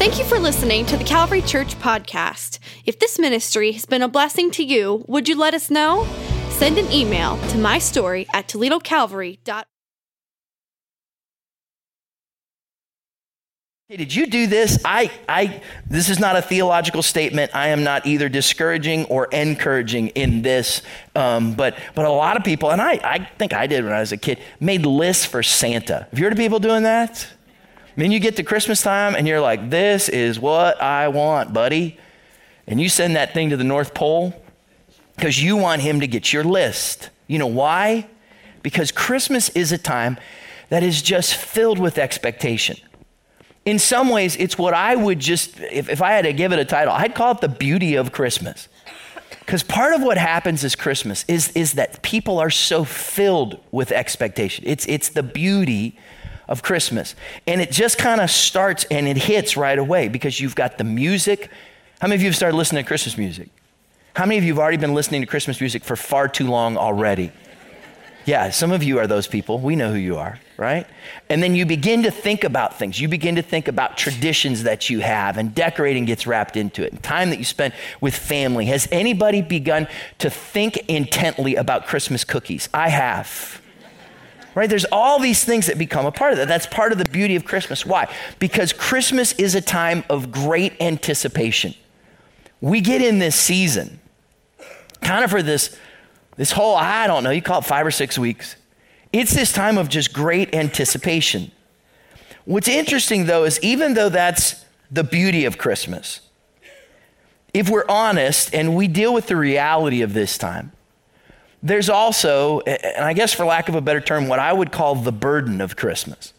Thank you for listening to the Calvary Church podcast. If this ministry has been a blessing to you, would you let us know? Send an email to mystory at toledocalvary.org. Hey, did you do this? I, I, this is not a theological statement. I am not either discouraging or encouraging in this. Um, but, but a lot of people, and I, I think I did when I was a kid, made lists for Santa. Have you heard of people doing that? Mean, you get to Christmas time and you're like, this is what I want, buddy. And you send that thing to the North Pole because you want him to get your list. You know why? Because Christmas is a time that is just filled with expectation. In some ways, it's what I would just, if, if I had to give it a title, I'd call it the beauty of Christmas. Because part of what happens is Christmas is, is that people are so filled with expectation. It's, it's the beauty of Christmas. And it just kind of starts and it hits right away because you've got the music. How many of you have started listening to Christmas music? How many of you have already been listening to Christmas music for far too long already? Yeah, some of you are those people. We know who you are, right? And then you begin to think about things. You begin to think about traditions that you have, and decorating gets wrapped into it, and time that you spend with family. Has anybody begun to think intently about Christmas cookies? I have right? There's all these things that become a part of that. That's part of the beauty of Christmas. Why? Because Christmas is a time of great anticipation. We get in this season kind of for this, this whole, I don't know, you call it five or six weeks. It's this time of just great anticipation. What's interesting though is even though that's the beauty of Christmas, if we're honest and we deal with the reality of this time, there's also, and I guess for lack of a better term, what I would call the burden of Christmas.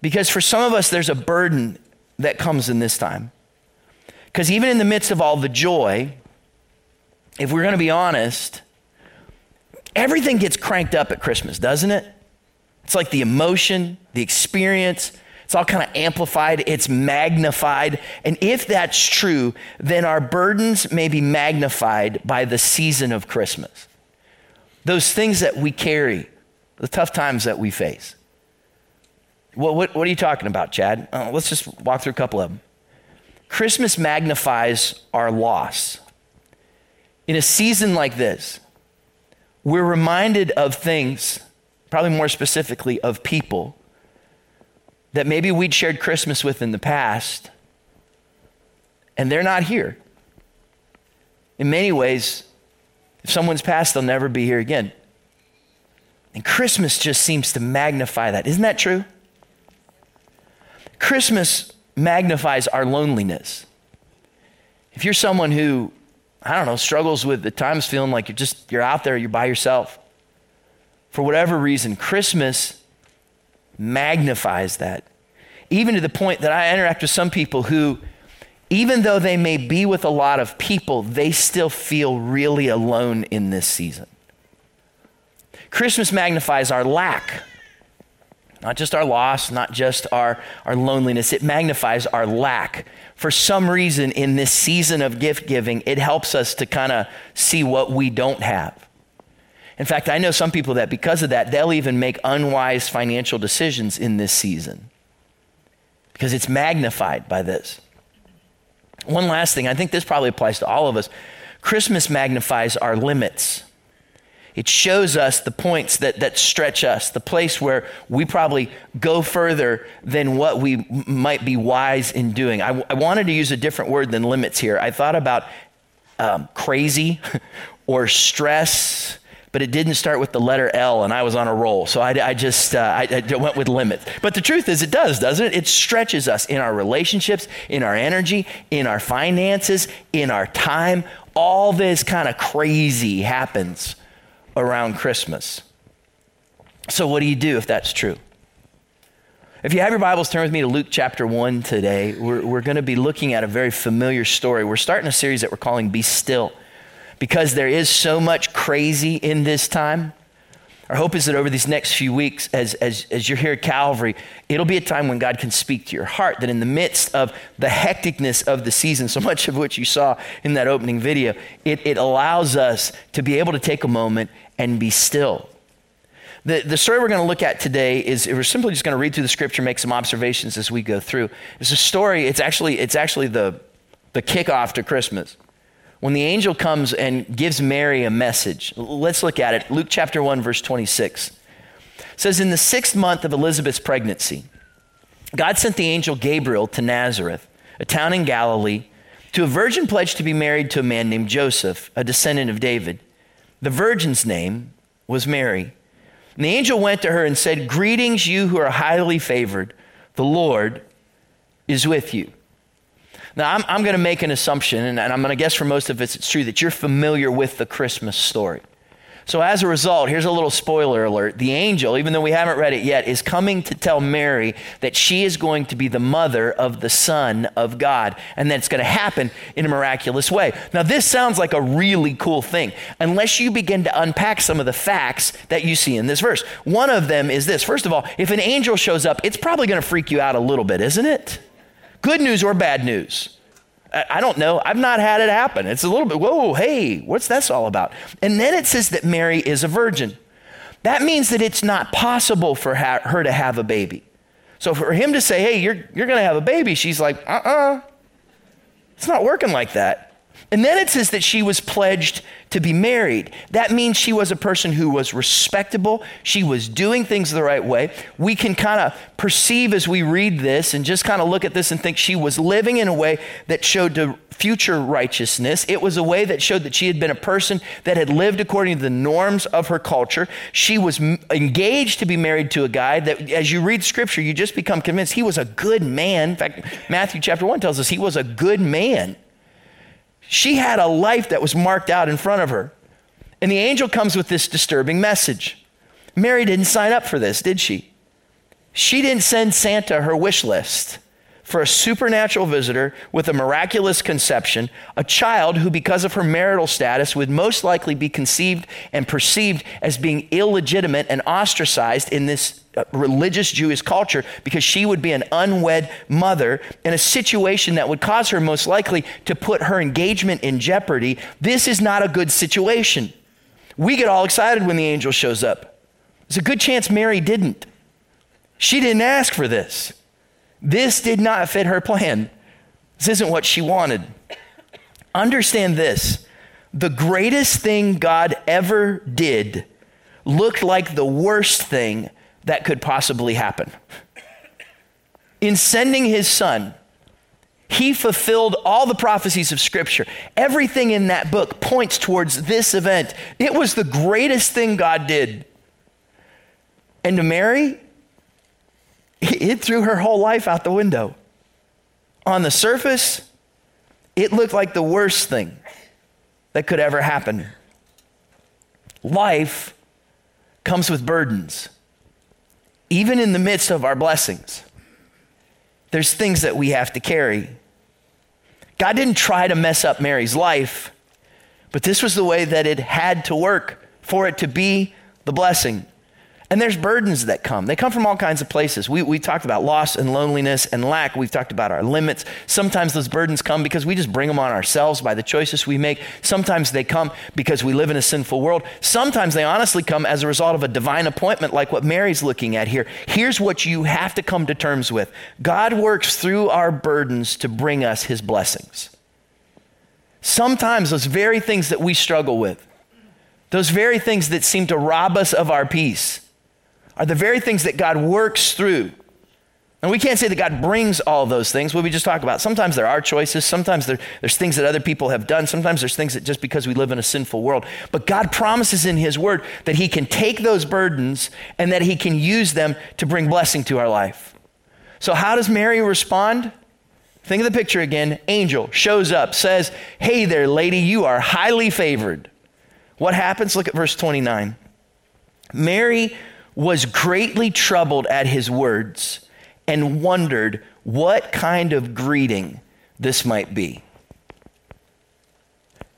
Because for some of us, there's a burden that comes in this time. Because even in the midst of all the joy, if we're going to be honest, everything gets cranked up at Christmas, doesn't it? It's like the emotion, the experience, it's all kind of amplified, it's magnified. And if that's true, then our burdens may be magnified by the season of Christmas those things that we carry, the tough times that we face. What, what, what are you talking about, Chad? Uh, let's just walk through a couple of them. Christmas magnifies our loss. In a season like this, we're reminded of things, probably more specifically of people, that maybe we'd shared Christmas with in the past, and they're not here. In many ways, if someone's passed, they'll never be here again. And Christmas just seems to magnify that. Isn't that true? Christmas magnifies our loneliness. If you're someone who, I don't know, struggles with the times feeling like you're just, you're out there, you're by yourself, for whatever reason, Christmas magnifies that. Even to the point that I interact with some people who even though they may be with a lot of people, they still feel really alone in this season. Christmas magnifies our lack, not just our loss, not just our, our loneliness, it magnifies our lack. For some reason, in this season of gift giving, it helps us to kind of see what we don't have. In fact, I know some people that because of that, they'll even make unwise financial decisions in this season because it's magnified by this. One last thing, I think this probably applies to all of us. Christmas magnifies our limits. It shows us the points that, that stretch us, the place where we probably go further than what we might be wise in doing. I, I wanted to use a different word than limits here. I thought about um, crazy or stress but it didn't start with the letter L, and I was on a roll. So I, I just uh, I, I went with limit. But the truth is, it does, doesn't it? It stretches us in our relationships, in our energy, in our finances, in our time. All this kind of crazy happens around Christmas. So, what do you do if that's true? If you have your Bibles, turn with me to Luke chapter 1 today. We're, we're going to be looking at a very familiar story. We're starting a series that we're calling Be Still because there is so much crazy in this time. Our hope is that over these next few weeks, as, as, as you're here at Calvary, it'll be a time when God can speak to your heart. That in the midst of the hecticness of the season, so much of which you saw in that opening video, it, it allows us to be able to take a moment and be still. The, the story we're going to look at today is we're simply just going to read through the scripture, make some observations as we go through. It's a story, it's actually, it's actually the, the kickoff to Christmas. When the angel comes and gives Mary a message, let's look at it. Luke chapter 1, verse 26 it says, In the sixth month of Elizabeth's pregnancy, God sent the angel Gabriel to Nazareth, a town in Galilee, to a virgin pledged to be married to a man named Joseph, a descendant of David. The virgin's name was Mary. And the angel went to her and said, Greetings, you who are highly favored. The Lord is with you. Now, I'm, I'm going to make an assumption, and, and I'm going to guess for most of us it's true, that you're familiar with the Christmas story. So, as a result, here's a little spoiler alert. The angel, even though we haven't read it yet, is coming to tell Mary that she is going to be the mother of the Son of God, and that it's going to happen in a miraculous way. Now, this sounds like a really cool thing, unless you begin to unpack some of the facts that you see in this verse. One of them is this first of all, if an angel shows up, it's probably going to freak you out a little bit, isn't it? Good news or bad news? I don't know. I've not had it happen. It's a little bit, whoa, hey, what's this all about? And then it says that Mary is a virgin. That means that it's not possible for her to have a baby. So for him to say, hey, you're, you're going to have a baby, she's like, uh uh-uh. uh. It's not working like that. And then it says that she was pledged to be married. That means she was a person who was respectable. She was doing things the right way. We can kind of perceive as we read this and just kind of look at this and think she was living in a way that showed future righteousness. It was a way that showed that she had been a person that had lived according to the norms of her culture. She was engaged to be married to a guy that, as you read scripture, you just become convinced he was a good man. In fact, Matthew chapter 1 tells us he was a good man. She had a life that was marked out in front of her. And the angel comes with this disturbing message. Mary didn't sign up for this, did she? She didn't send Santa her wish list for a supernatural visitor with a miraculous conception, a child who, because of her marital status, would most likely be conceived and perceived as being illegitimate and ostracized in this uh, religious Jewish culture because she would be an unwed mother in a situation that would cause her most likely to put her engagement in jeopardy. This is not a good situation. We get all excited when the angel shows up. There's a good chance Mary didn't. She didn't ask for this. This did not fit her plan. This isn't what she wanted. Understand this the greatest thing God ever did looked like the worst thing that could possibly happen. In sending his son, he fulfilled all the prophecies of Scripture. Everything in that book points towards this event. It was the greatest thing God did. And to Mary, it threw her whole life out the window. On the surface, it looked like the worst thing that could ever happen. Life comes with burdens even in the midst of our blessings, there's things that we have to carry. God didn't try to mess up Mary's life, but this was the way that it had to work for it to be the blessing. And there's burdens that come. They come from all kinds of places. We, we talked about loss and loneliness and lack. We've talked about our limits. Sometimes those burdens come because we just bring them on ourselves by the choices we make. Sometimes they come because we live in a sinful world. Sometimes they honestly come as a result of a divine appointment, like what Mary's looking at here. Here's what you have to come to terms with God works through our burdens to bring us his blessings. Sometimes those very things that we struggle with, those very things that seem to rob us of our peace, are the very things that God works through. And we can't say that God brings all those things. What we just talked about. Sometimes there are choices. Sometimes there, there's things that other people have done. Sometimes there's things that just because we live in a sinful world. But God promises in His Word that He can take those burdens and that He can use them to bring blessing to our life. So, how does Mary respond? Think of the picture again. Angel shows up, says, Hey there, lady, you are highly favored. What happens? Look at verse 29. Mary was greatly troubled at his words and wondered what kind of greeting this might be.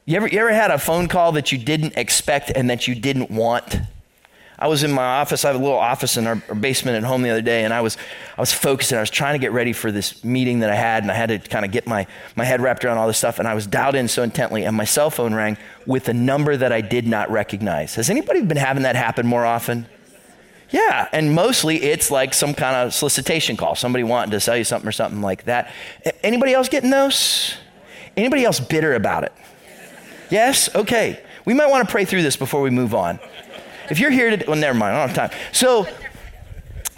You ever, you ever had a phone call that you didn't expect and that you didn't want? I was in my office. I have a little office in our, basement at home the other day, and I was, I was focusing. I was trying to get ready for this meeting that I had, and I had to kind of get my, my head wrapped around all this stuff, and I was dialed in so intently, and my cell phone rang with a number that I did not recognize. Has anybody been having that happen more often? Yeah, and mostly it's like some kind of solicitation call, somebody wanting to sell you something or something like that. Anybody else getting those? Anybody else bitter about it? Yes? Okay. We might want to pray through this before we move on. If you're here to, well, never mind, I don't have time. So,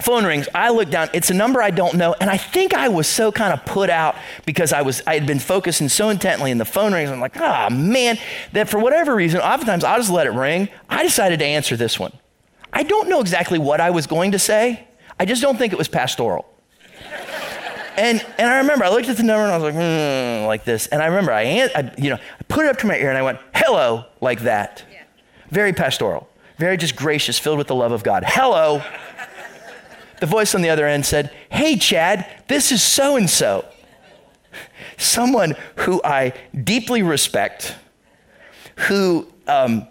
phone rings. I look down. It's a number I don't know, and I think I was so kind of put out because I was I had been focusing so intently, and the phone rings. I'm like, ah, oh, man, that for whatever reason, oftentimes I'll just let it ring. I decided to answer this one. I don't know exactly what I was going to say. I just don't think it was pastoral. And, and I remember I looked at the number and I was like, hmm, like this. And I remember I, I, you know, I put it up to my ear and I went, hello, like that. Yeah. Very pastoral, very just gracious, filled with the love of God. Hello. the voice on the other end said, hey, Chad, this is so and so. Someone who I deeply respect, who um,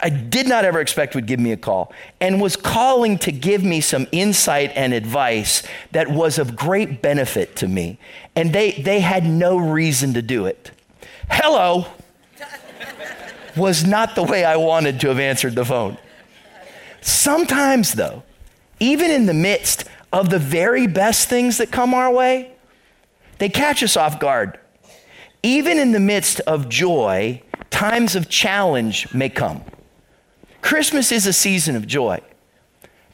I did not ever expect would give me a call and was calling to give me some insight and advice that was of great benefit to me. And they, they had no reason to do it. Hello was not the way I wanted to have answered the phone. Sometimes, though, even in the midst of the very best things that come our way, they catch us off guard. Even in the midst of joy, times of challenge may come. Christmas is a season of joy.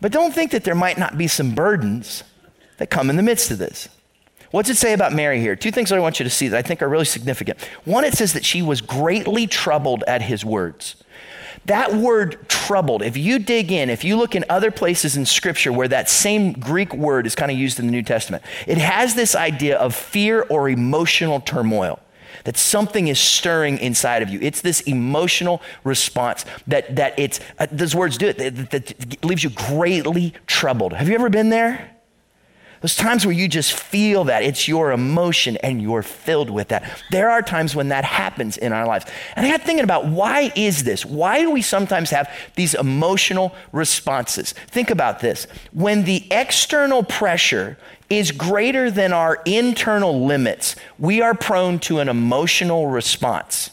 But don't think that there might not be some burdens that come in the midst of this. What's it say about Mary here? Two things I want you to see that I think are really significant. One, it says that she was greatly troubled at his words. That word troubled, if you dig in, if you look in other places in Scripture where that same Greek word is kind of used in the New Testament, it has this idea of fear or emotional turmoil that something is stirring inside of you. It's this emotional response that, that it's, uh, those words do it, that, that leaves you greatly troubled. Have you ever been there? Those times where you just feel that it's your emotion and you're filled with that. There are times when that happens in our lives. And I got thinking about why is this? Why do we sometimes have these emotional responses? Think about this. When the external pressure is greater than our internal limits, we are prone to an emotional response.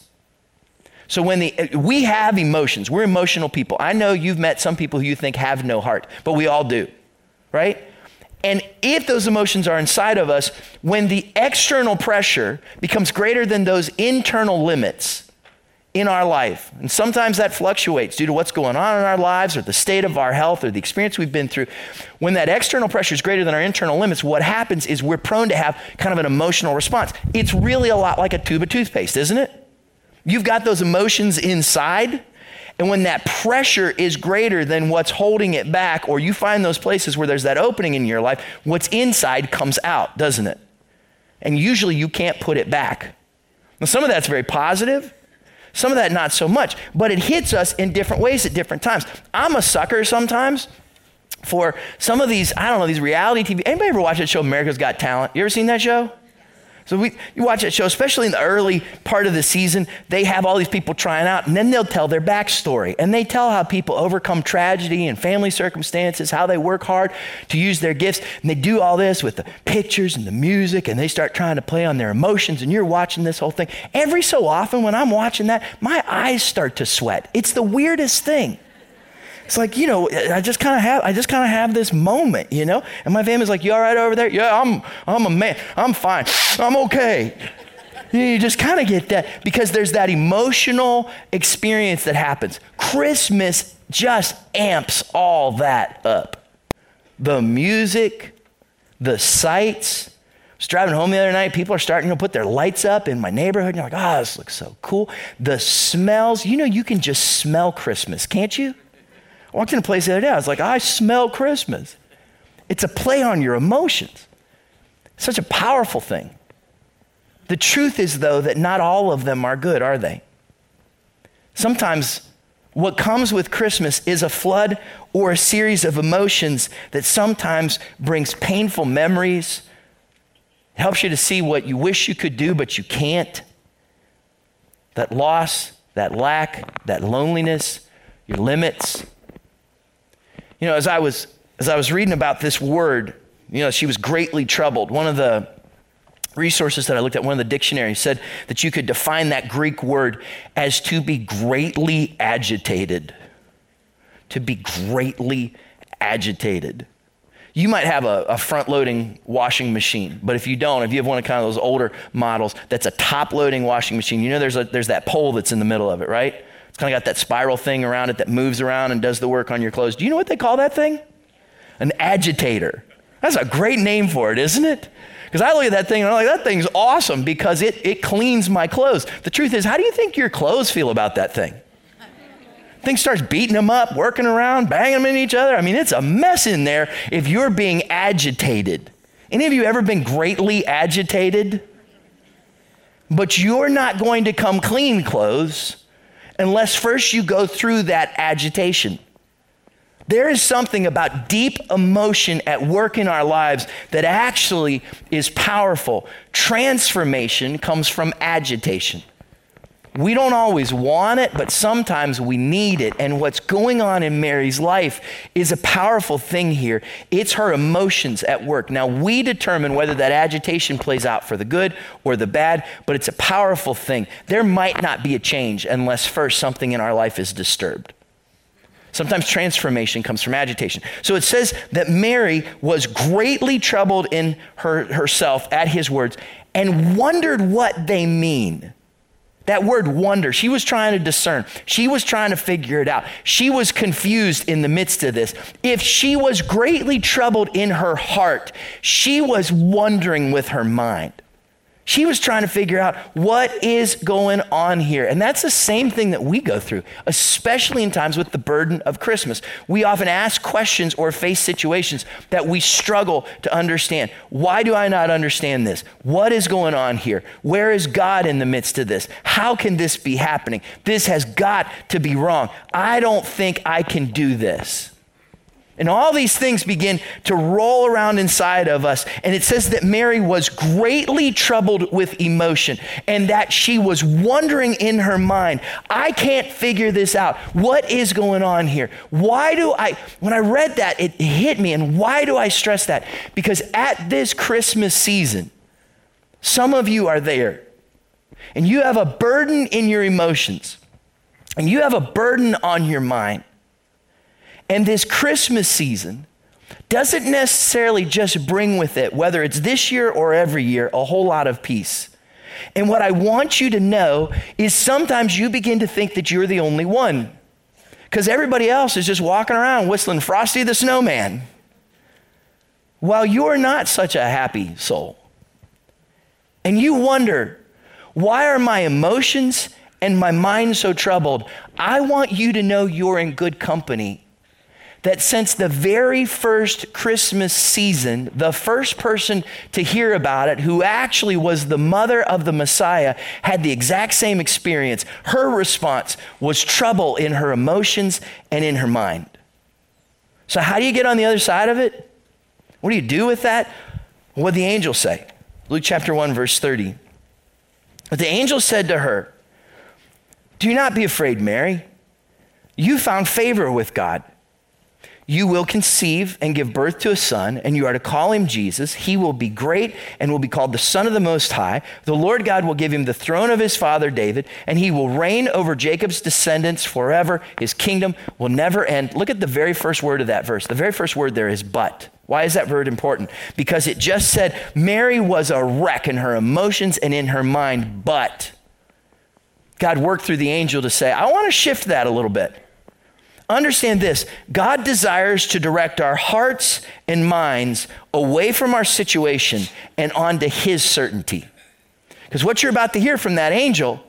So when the we have emotions, we're emotional people. I know you've met some people who you think have no heart, but we all do. Right? And if those emotions are inside of us, when the external pressure becomes greater than those internal limits, in our life. And sometimes that fluctuates due to what's going on in our lives or the state of our health or the experience we've been through. When that external pressure is greater than our internal limits, what happens is we're prone to have kind of an emotional response. It's really a lot like a tube of toothpaste, isn't it? You've got those emotions inside. And when that pressure is greater than what's holding it back, or you find those places where there's that opening in your life, what's inside comes out, doesn't it? And usually you can't put it back. Now, some of that's very positive, some of that, not so much, but it hits us in different ways at different times. I'm a sucker sometimes for some of these, I don't know, these reality TV. Anybody ever watch that show, America's Got Talent? You ever seen that show? So we, you watch that show, especially in the early part of the season, they have all these people trying out, and then they'll tell their backstory. And they tell how people overcome tragedy and family circumstances, how they work hard to use their gifts. And they do all this with the pictures and the music, and they start trying to play on their emotions. And you're watching this whole thing. Every so often, when I'm watching that, my eyes start to sweat. It's the weirdest thing. It's like, you know, I just kind of have, I just kind of have this moment, you know? And my family's like, you all right over there? Yeah, I'm, I'm a man. I'm fine. I'm okay. You just kind of get that because there's that emotional experience that happens. Christmas just amps all that up. The music, the sights. I was driving home the other night. People are starting to put their lights up in my neighborhood. And you're like, oh, this looks so cool. The smells. You know, you can just smell Christmas, can't you? Walked in a place the other day. I was like, I smell Christmas. It's a play on your emotions. Such a powerful thing. The truth is, though, that not all of them are good, are they? Sometimes what comes with Christmas is a flood or a series of emotions that sometimes brings painful memories, helps you to see what you wish you could do, but you can't. That loss, that lack, that loneliness, your limits. You know, as I was as I was reading about this word, you know, she was greatly troubled. One of the resources that I looked at, one of the dictionaries said that you could define that Greek word as to be greatly agitated. To be greatly agitated. You might have a, a front loading washing machine, but if you don't, if you have one of kind of those older models that's a top loading washing machine, you know there's, a, there's that pole that's in the middle of it, right? It's kind of got that spiral thing around it that moves around and does the work on your clothes. Do you know what they call that thing? An agitator. That's a great name for it, isn't it? Because I look at that thing and I'm like, that thing's awesome because it, it cleans my clothes. The truth is, how do you think your clothes feel about that thing? Thing starts beating them up, working around, banging them in each other. I mean, it's a mess in there if you're being agitated. Any of you ever been greatly agitated? But you're not going to come clean clothes unless first you go through that agitation. There is something about deep emotion at work in our lives that actually is powerful. Transformation comes from agitation. We don't always want it, but sometimes we need it. And what's going on in Mary's life is a powerful thing here. It's her emotions at work. Now, we determine whether that agitation plays out for the good or the bad, but it's a powerful thing. There might not be a change unless first something in our life is disturbed. Sometimes transformation comes from agitation. So it says that Mary was greatly troubled in her, herself at his words and wondered what they mean. That word wonder, she was trying to discern. She was trying to figure it out. She was confused in the midst of this. If she was greatly troubled in her heart, she was wondering with her mind. She was trying to figure out what is going on here. And that's the same thing that we go through, especially in times with the burden of Christmas. We often ask questions or face situations that we struggle to understand. Why do I not understand this? What is going on here? Where is God in the midst of this? How can this be happening? This has got to be wrong. I don't think I can do this. And all these things begin to roll around inside of us. And it says that Mary was greatly troubled with emotion and that she was wondering in her mind, I can't figure this out. What is going on here? Why do I, when I read that, it hit me. And why do I stress that? Because at this Christmas season, some of you are there and you have a burden in your emotions and you have a burden on your mind. And this Christmas season doesn't necessarily just bring with it, whether it's this year or every year, a whole lot of peace. And what I want you to know is sometimes you begin to think that you're the only one because everybody else is just walking around whistling Frosty the Snowman while you're not such a happy soul. And you wonder, why are my emotions and my mind so troubled? I want you to know you're in good company that since the very first Christmas season, the first person to hear about it, who actually was the mother of the Messiah, had the exact same experience. Her response was trouble in her emotions and in her mind. So, how do you get on the other side of it? What do you do with that? What did the angel say? Luke chapter 1, verse 30. But the angel said to her, Do not be afraid, Mary. You found favor with God. You will conceive and give birth to a son, and you are to call him Jesus. He will be great and will be called the Son of the Most High. The Lord God will give him the throne of his father David, and he will reign over Jacob's descendants forever. His kingdom will never end. Look at the very first word of that verse. The very first word there is but. Why is that word important? Because it just said Mary was a wreck in her emotions and in her mind, but God worked through the angel to say, I want to shift that a little bit. Understand this God desires to direct our hearts and minds away from our situation and onto His certainty. Because what you're about to hear from that angel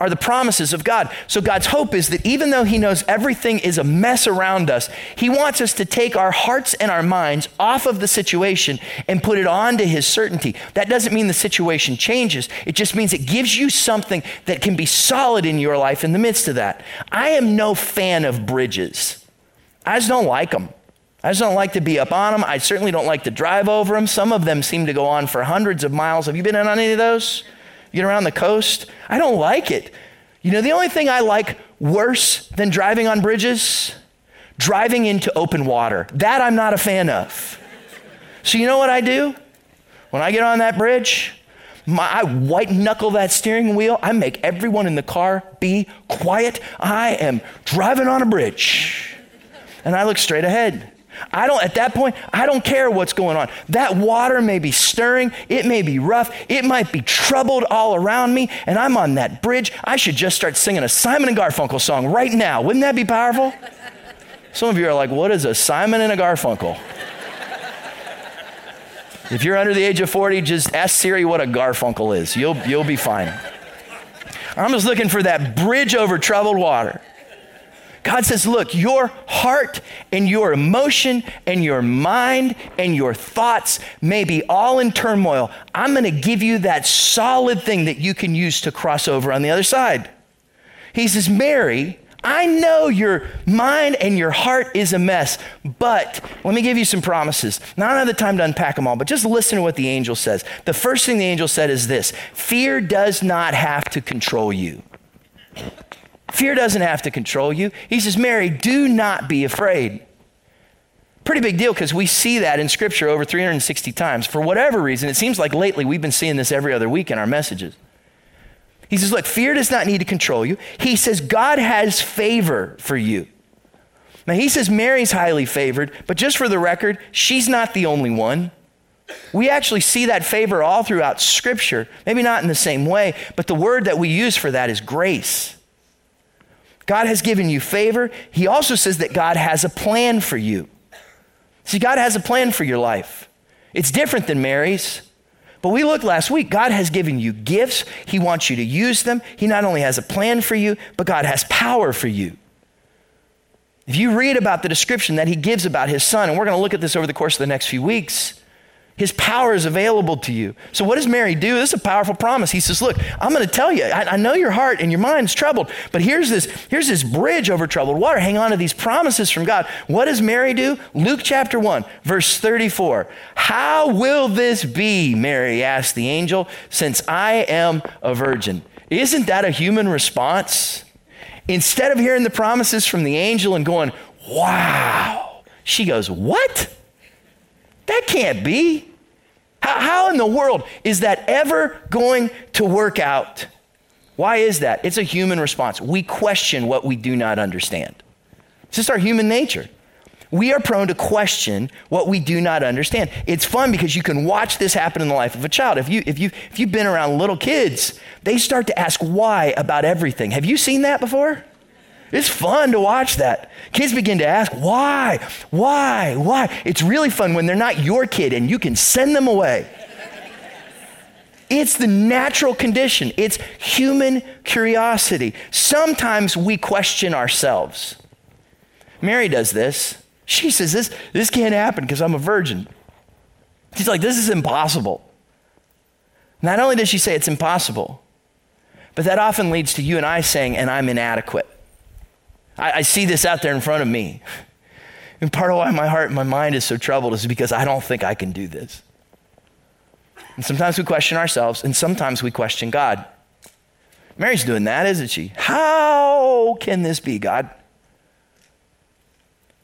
are the promises of God. So God's hope is that even though He knows everything is a mess around us, He wants us to take our hearts and our minds off of the situation and put it onto His certainty. That doesn't mean the situation changes, it just means it gives you something that can be solid in your life in the midst of that. I am no fan of bridges, I just don't like them. I just don't like to be up on them. I certainly don't like to drive over them. Some of them seem to go on for hundreds of miles. Have you been on any of those? Get around the coast. I don't like it. You know, the only thing I like worse than driving on bridges, driving into open water. That I'm not a fan of. So, you know what I do? When I get on that bridge, my, I white knuckle that steering wheel. I make everyone in the car be quiet. I am driving on a bridge. And I look straight ahead. I don't, at that point, I don't care what's going on. That water may be stirring, it may be rough, it might be troubled all around me, and I'm on that bridge. I should just start singing a Simon and Garfunkel song right now. Wouldn't that be powerful? Some of you are like, what is a Simon and a Garfunkel? if you're under the age of 40, just ask Siri what a Garfunkel is. You'll, you'll be fine. I'm just looking for that bridge over troubled water. God says, Look, your heart and your emotion and your mind and your thoughts may be all in turmoil. I'm going to give you that solid thing that you can use to cross over on the other side. He says, Mary, I know your mind and your heart is a mess, but let me give you some promises. Now, I don't have the time to unpack them all, but just listen to what the angel says. The first thing the angel said is this fear does not have to control you. Fear doesn't have to control you. He says, Mary, do not be afraid. Pretty big deal because we see that in Scripture over 360 times. For whatever reason, it seems like lately we've been seeing this every other week in our messages. He says, Look, fear does not need to control you. He says, God has favor for you. Now, he says Mary's highly favored, but just for the record, she's not the only one. We actually see that favor all throughout Scripture. Maybe not in the same way, but the word that we use for that is grace. God has given you favor. He also says that God has a plan for you. See, God has a plan for your life. It's different than Mary's. But we looked last week. God has given you gifts. He wants you to use them. He not only has a plan for you, but God has power for you. If you read about the description that He gives about His Son, and we're going to look at this over the course of the next few weeks, his power is available to you. So, what does Mary do? This is a powerful promise. He says, Look, I'm going to tell you, I, I, know your heart and your mind's troubled, but here's this, here's this bridge over troubled water. Hang on to these promises from God. What does Mary do? Luke chapter 1, verse 34. How will this be, Mary asked the angel, since I am a virgin? Isn't that a human response? Instead of hearing the promises from the angel and going, Wow, she goes, What? That can't be. How, how in the world is that ever going to work out? Why is that? It's a human response. We question what we do not understand. It's just our human nature. We are prone to question what we do not understand. It's fun because you can watch this happen in the life of a child. If, you, if, you, if you've been around little kids, they start to ask why about everything. Have you seen that before? It's fun to watch that. Kids begin to ask, why? Why? Why? It's really fun when they're not your kid and you can send them away. It's the natural condition, it's human curiosity. Sometimes we question ourselves. Mary does this. She says, This, this can't happen because I'm a virgin. She's like, This is impossible. Not only does she say it's impossible, but that often leads to you and I saying, And I'm inadequate. I, I see this out there in front of me. And part of why my heart and my mind is so troubled is because I don't think I can do this. And sometimes we question ourselves, and sometimes we question God. Mary's doing that, isn't she? How can this be, God?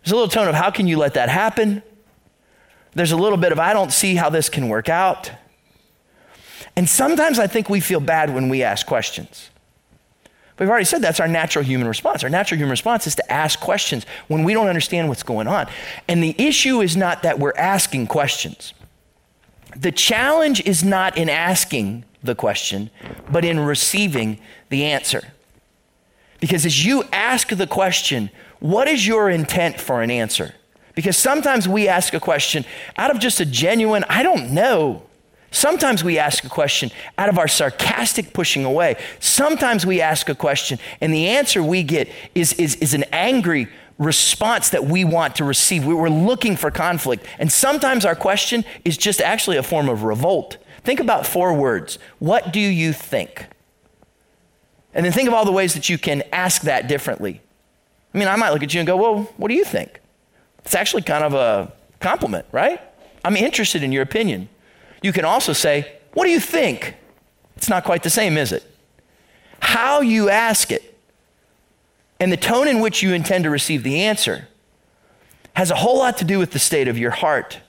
There's a little tone of how can you let that happen? There's a little bit of I don't see how this can work out. And sometimes I think we feel bad when we ask questions. We've already said that's our natural human response. Our natural human response is to ask questions when we don't understand what's going on. And the issue is not that we're asking questions. The challenge is not in asking the question, but in receiving the answer. Because as you ask the question, what is your intent for an answer? Because sometimes we ask a question out of just a genuine, I don't know. Sometimes we ask a question out of our sarcastic pushing away. Sometimes we ask a question, and the answer we get is, is, is an angry response that we want to receive. We're looking for conflict. And sometimes our question is just actually a form of revolt. Think about four words What do you think? And then think of all the ways that you can ask that differently. I mean, I might look at you and go, Well, what do you think? It's actually kind of a compliment, right? I'm interested in your opinion. You can also say, What do you think? It's not quite the same, is it? How you ask it and the tone in which you intend to receive the answer has a whole lot to do with the state of your heart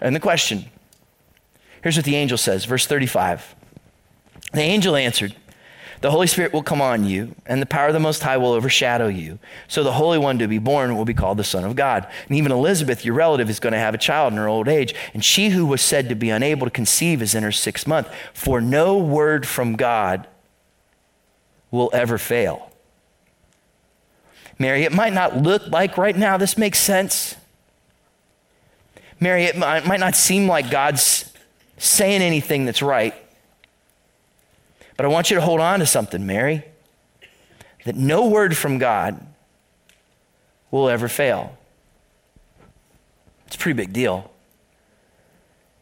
and the question. Here's what the angel says, verse 35. The angel answered, The Holy Spirit will come on you, and the power of the Most High will overshadow you. So the Holy One to be born will be called the Son of God. And even Elizabeth, your relative, is going to have a child in her old age. And she who was said to be unable to conceive is in her sixth month. For no word from God will ever fail. Mary, it might not look like right now this makes sense. Mary, it might not seem like God's saying anything that's right. But I want you to hold on to something, Mary, that no word from God will ever fail. It's a pretty big deal.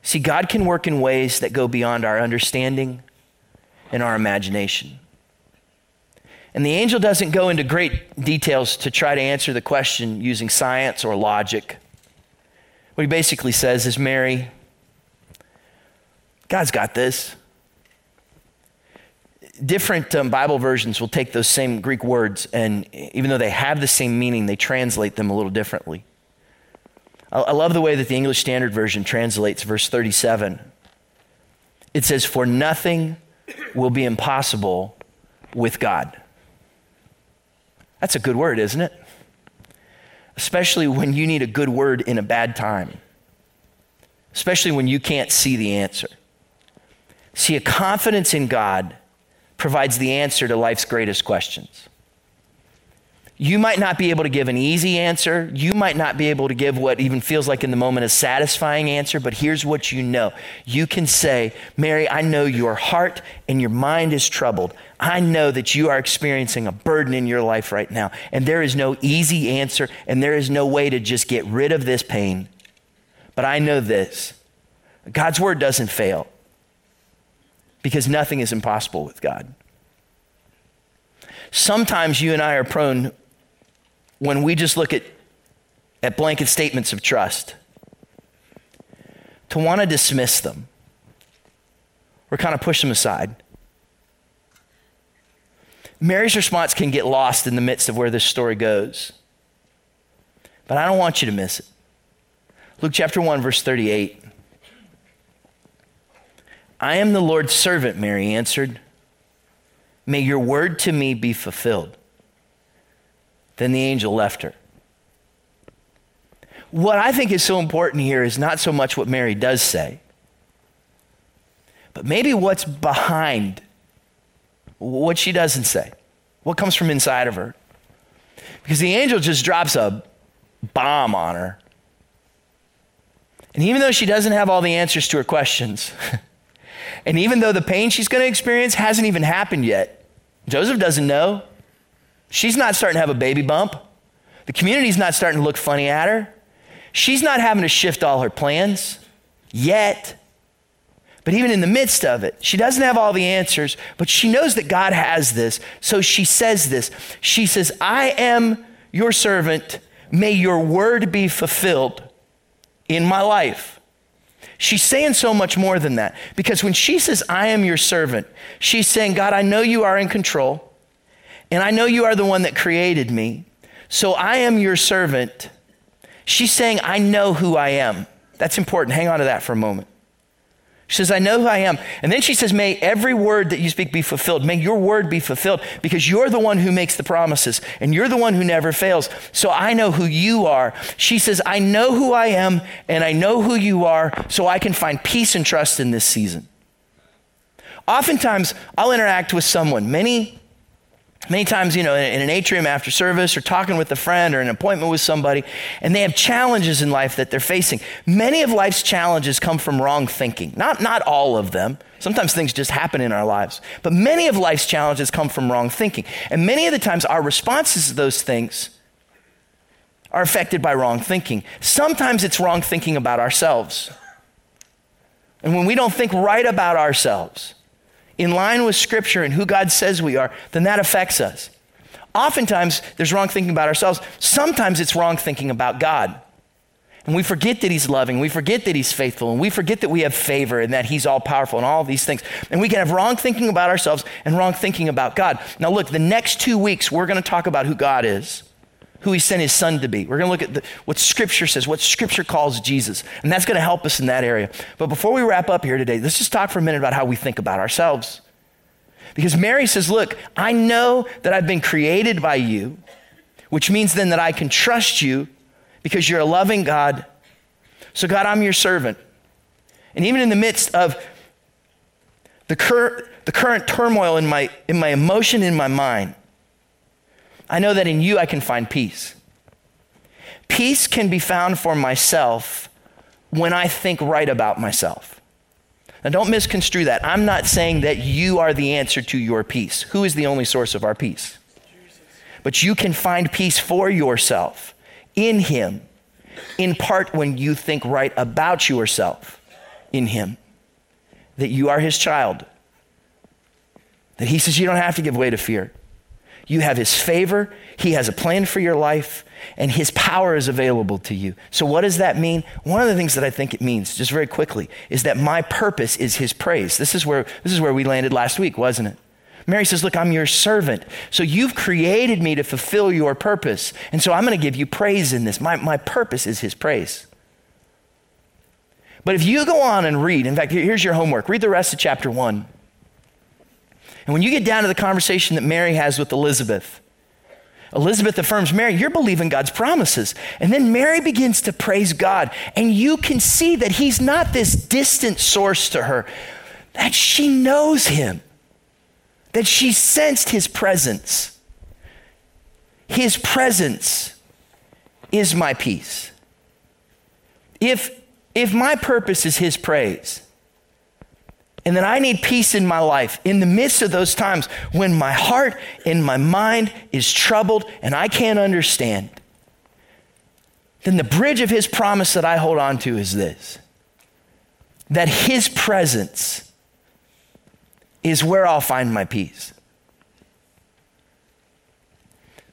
See, God can work in ways that go beyond our understanding and our imagination. And the angel doesn't go into great details to try to answer the question using science or logic. What he basically says is Mary, God's got this. Different um, Bible versions will take those same Greek words, and even though they have the same meaning, they translate them a little differently. I, I love the way that the English Standard Version translates verse 37. It says, For nothing will be impossible with God. That's a good word, isn't it? Especially when you need a good word in a bad time, especially when you can't see the answer. See, a confidence in God provides the answer to life's greatest questions. You might not be able to give an easy answer. You might not be able to give what even feels like in the moment a satisfying answer, but here's what you know. You can say, Mary, I know your heart and your mind is troubled. I know that you are experiencing a burden in your life right now, and there is no easy answer, and there is no way to just get rid of this pain. But I know this God's word doesn't fail because nothing is impossible with God. Sometimes you and I are prone when we just look at, at blanket statements of trust to want to dismiss them or kind of push them aside. Mary's response can get lost in the midst of where this story goes. But I don't want you to miss it. Luke chapter 1, verse 38. I am the Lord's servant, Mary answered. May your word to me be fulfilled. Then the angel left her. What I think is so important here is not so much what Mary does say, but maybe what's behind what she doesn't say, what comes from inside of her. Because the angel just drops a bomb on her. And even though she doesn't have all the answers to her questions, and even though the pain she's going to experience hasn't even happened yet, Joseph doesn't know. She's not starting to have a baby bump. The community's not starting to look funny at her. She's not having to shift all her plans yet. But even in the midst of it, she doesn't have all the answers, but she knows that God has this. So she says this. She says, I am your servant. May your word be fulfilled in my life. She's saying so much more than that because when she says, I am your servant, she's saying, God, I know you are in control. And I know you are the one that created me. So I am your servant. She's saying, I know who I am. That's important. Hang on to that for a moment. She says, I know who I am. And then she says, May every word that you speak be fulfilled. May your word be fulfilled because you're the one who makes the promises and you're the one who never fails. So I know who you are. She says, I know who I am and I know who you are so I can find peace and trust in this season. Oftentimes, I'll interact with someone. Many Many times, you know, in an atrium after service or talking with a friend or an appointment with somebody, and they have challenges in life that they're facing. Many of life's challenges come from wrong thinking. Not, not all of them. Sometimes things just happen in our lives. But many of life's challenges come from wrong thinking. And many of the times, our responses to those things are affected by wrong thinking. Sometimes it's wrong thinking about ourselves. And when we don't think right about ourselves, in line with Scripture and who God says we are, then that affects us. Oftentimes, there's wrong thinking about ourselves. Sometimes it's wrong thinking about God. And we forget that He's loving, we forget that He's faithful, and we forget that we have favor and that He's all powerful and all these things. And we can have wrong thinking about ourselves and wrong thinking about God. Now, look, the next two weeks, we're going to talk about who God is, who He sent His Son to be. We're going to look at the, what Scripture says, what Scripture calls Jesus. And that's going to help us in that area. But before we wrap up here today, let's just talk for a minute about how we think about ourselves. Because Mary says, Look, I know that I've been created by you, which means then that I can trust you because you're a loving God. So, God, I'm your servant. And even in the midst of the, cur- the current turmoil in my, in my emotion, in my mind, I know that in you I can find peace. Peace can be found for myself when I think right about myself. Now, don't misconstrue that. I'm not saying that you are the answer to your peace. Who is the only source of our peace? Jesus. But you can find peace for yourself in Him, in part when you think right about yourself in Him, that you are His child, that He says you don't have to give way to fear. You have His favor, He has a plan for your life, and His power is available to you. So, what does that mean? One of the things that I think it means, just very quickly, is that my purpose is His praise. This is where, this is where we landed last week, wasn't it? Mary says, Look, I'm your servant. So you've created me to fulfill your purpose. And so I'm going to give you praise in this. My, my purpose is his praise. But if you go on and read, in fact, here's your homework read the rest of chapter one. And when you get down to the conversation that Mary has with Elizabeth, Elizabeth affirms, Mary, you're believing God's promises. And then Mary begins to praise God. And you can see that he's not this distant source to her, that she knows him, that she sensed his presence. His presence is my peace. If, if my purpose is his praise, and that I need peace in my life in the midst of those times when my heart and my mind is troubled and I can't understand. Then the bridge of his promise that I hold on to is this that his presence is where I'll find my peace.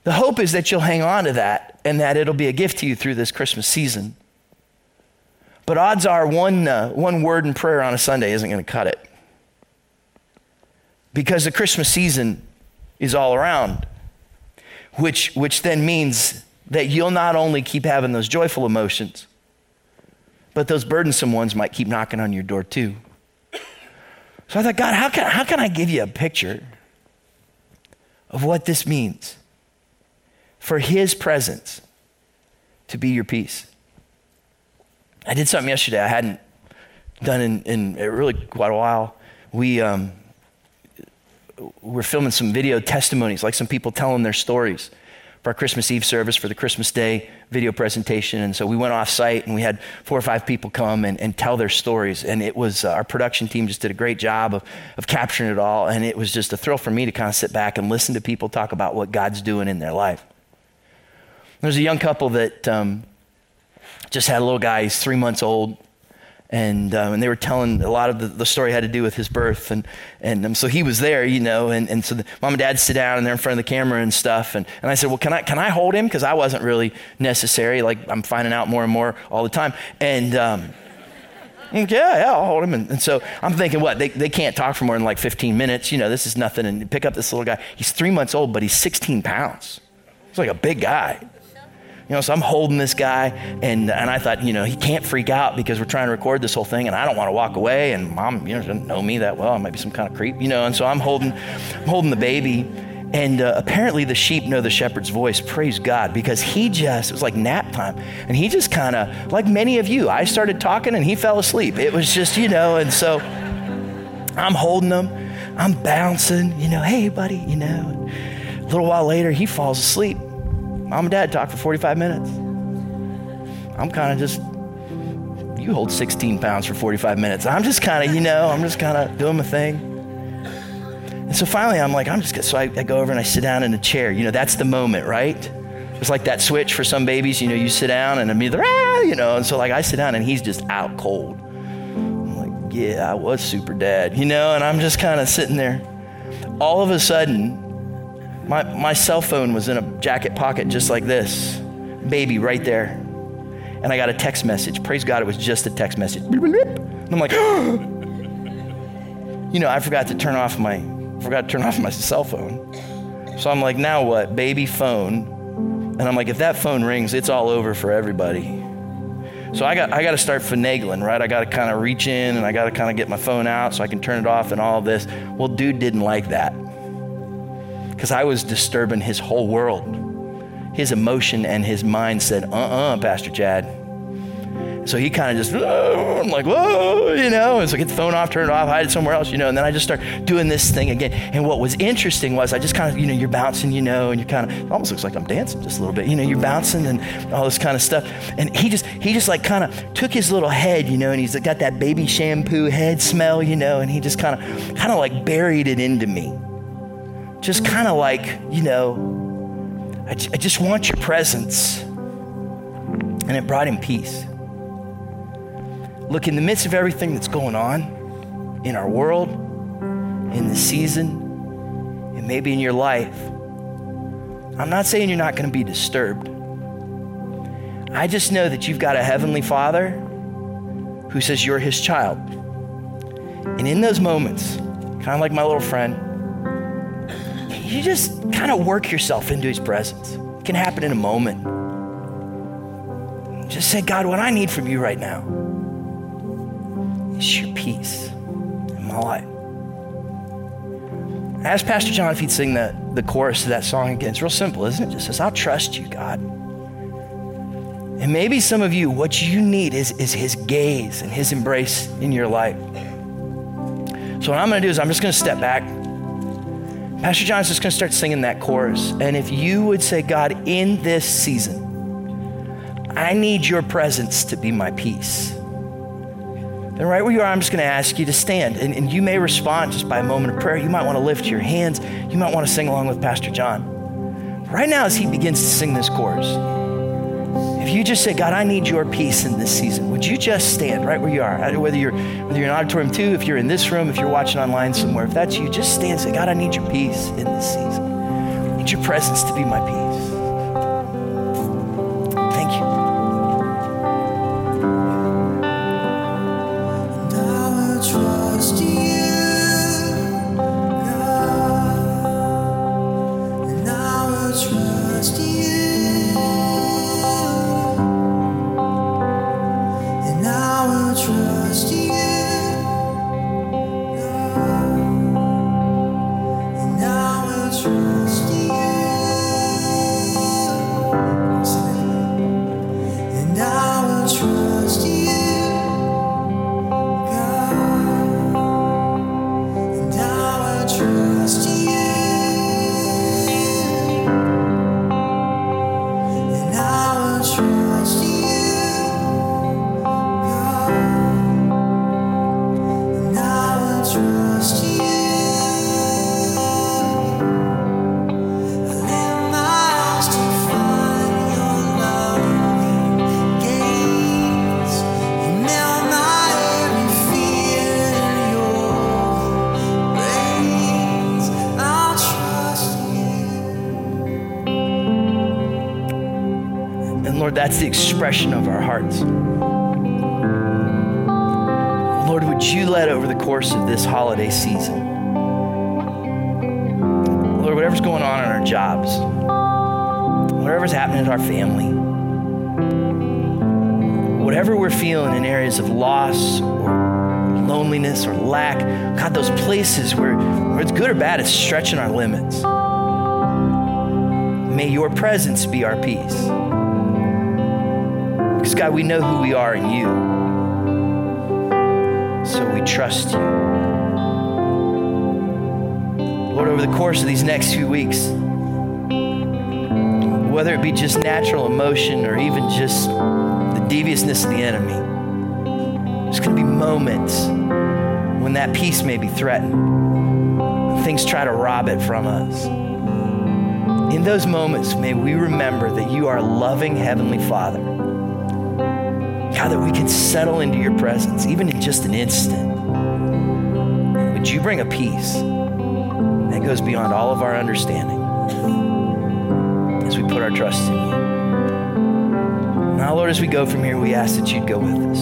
The hope is that you'll hang on to that and that it'll be a gift to you through this Christmas season. But odds are one, uh, one word in prayer on a Sunday isn't going to cut it. Because the Christmas season is all around, which, which then means that you'll not only keep having those joyful emotions, but those burdensome ones might keep knocking on your door too. So I thought, God, how can, how can I give you a picture of what this means for His presence to be your peace? I did something yesterday I hadn't done in, in really quite a while. We um, were filming some video testimonies, like some people telling their stories for our Christmas Eve service, for the Christmas Day video presentation. And so we went off site and we had four or five people come and, and tell their stories. And it was, uh, our production team just did a great job of, of capturing it all. And it was just a thrill for me to kind of sit back and listen to people talk about what God's doing in their life. There's a young couple that um, just had a little guy, he's three months old. And, um, and they were telling a lot of the, the, story had to do with his birth. And, and um, so he was there, you know. And, and so the, mom and dad sit down and they're in front of the camera and stuff. And, and I said, Well, can I, can I hold him? Because I wasn't really necessary. Like, I'm finding out more and more all the time. And, um, yeah, yeah, I'll hold him. And, and, so I'm thinking, what? They, they can't talk for more than like 15 minutes. You know, this is nothing. And pick up this little guy. He's three months old, but he's 16 pounds. He's like a big guy. You know, so I'm holding this guy, and, and I thought, you know, he can't freak out because we're trying to record this whole thing, and I don't want to walk away. And mom, you know, doesn't know me that well. I might be some kind of creep, you know. And so I'm holding, I'm holding the baby, and uh, apparently the sheep know the shepherd's voice. Praise God, because he just it was like nap time, and he just kind of like many of you. I started talking, and he fell asleep. It was just, you know, and so I'm holding him, I'm bouncing, you know, hey buddy, you know. A little while later, he falls asleep. Mom and dad talk for 45 minutes. I'm kind of just, you hold 16 pounds for 45 minutes. I'm just kind of, you know, I'm just kind of doing my thing. And so finally, I'm like, I'm just, so I, I go over and I sit down in a chair. You know, that's the moment, right? It's like that switch for some babies, you know, you sit down and immediately, ah, you know, and so like I sit down and he's just out cold. I'm like, yeah, I was super dad, you know, and I'm just kind of sitting there. All of a sudden, my, my cell phone was in a jacket pocket just like this, baby right there. And I got a text message. Praise God, it was just a text message. And I'm like, you know, I forgot to turn off my forgot to turn off my cell phone. So I'm like, now what? Baby phone. And I'm like, if that phone rings, it's all over for everybody. So I got I got to start finagling, right? I got to kind of reach in and I got to kind of get my phone out so I can turn it off and all this. Well, dude didn't like that because I was disturbing his whole world. His emotion and his mind said, "Uh-uh, Pastor Chad." So he kind of just, I'm like, whoa, you know, and so get the phone off, turn it off, hide it somewhere else, you know, and then I just start doing this thing again. And what was interesting was I just kind of, you know, you're bouncing, you know, and you're kind of, almost looks like I'm dancing just a little bit, you know, you're bouncing and all this kind of stuff. And he just, he just like kind of took his little head, you know, and he's got that baby shampoo head smell, you know, and he just kind of, kind of like buried it into me. Just kind of like, you know, I, I just want your presence. And it brought him peace. Look, in the midst of everything that's going on in our world, in the season, and maybe in your life, I'm not saying you're not going to be disturbed. I just know that you've got a heavenly father who says you're his child. And in those moments, kind of like my little friend, you just kind of work yourself into his presence. It can happen in a moment. Just say, God, what I need from you right now is your peace in my life. I asked Pastor John if he'd sing the, the chorus to that song again. It's real simple, isn't it? Just says, I'll trust you, God. And maybe some of you, what you need is, is his gaze and his embrace in your life. So what I'm going to do is I'm just going to step back. Pastor John is just going to start singing that chorus. And if you would say, God, in this season, I need your presence to be my peace. Then, right where you are, I'm just going to ask you to stand. And, and you may respond just by a moment of prayer. You might want to lift your hands. You might want to sing along with Pastor John. Right now, as he begins to sing this chorus, if you just say, God, I need your peace in this season, would you just stand right where you are? Uh, whether you're, whether you're in auditorium two, if you're in this room, if you're watching online somewhere, if that's you, just stand and say, God, I need your peace in this season. I need your presence to be my peace. That's the expression of our hearts. Lord, would you let over the course of this holiday season, Lord, whatever's going on in our jobs, whatever's happening in our family, whatever we're feeling in areas of loss or loneliness or lack, God, those places where, where it's good or bad, it's stretching our limits. May your presence be our peace. God, we know who we are in you. So we trust you. Lord, over the course of these next few weeks, whether it be just natural emotion or even just the deviousness of the enemy, there's going to be moments when that peace may be threatened. Things try to rob it from us. In those moments, may we remember that you are a loving Heavenly Father. God, that we can settle into your presence, even in just an instant. Would you bring a peace that goes beyond all of our understanding as we put our trust in you? Now, Lord, as we go from here, we ask that you'd go with us.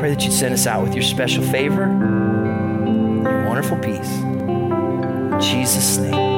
Pray that you'd send us out with your special favor, your wonderful peace. In Jesus' name.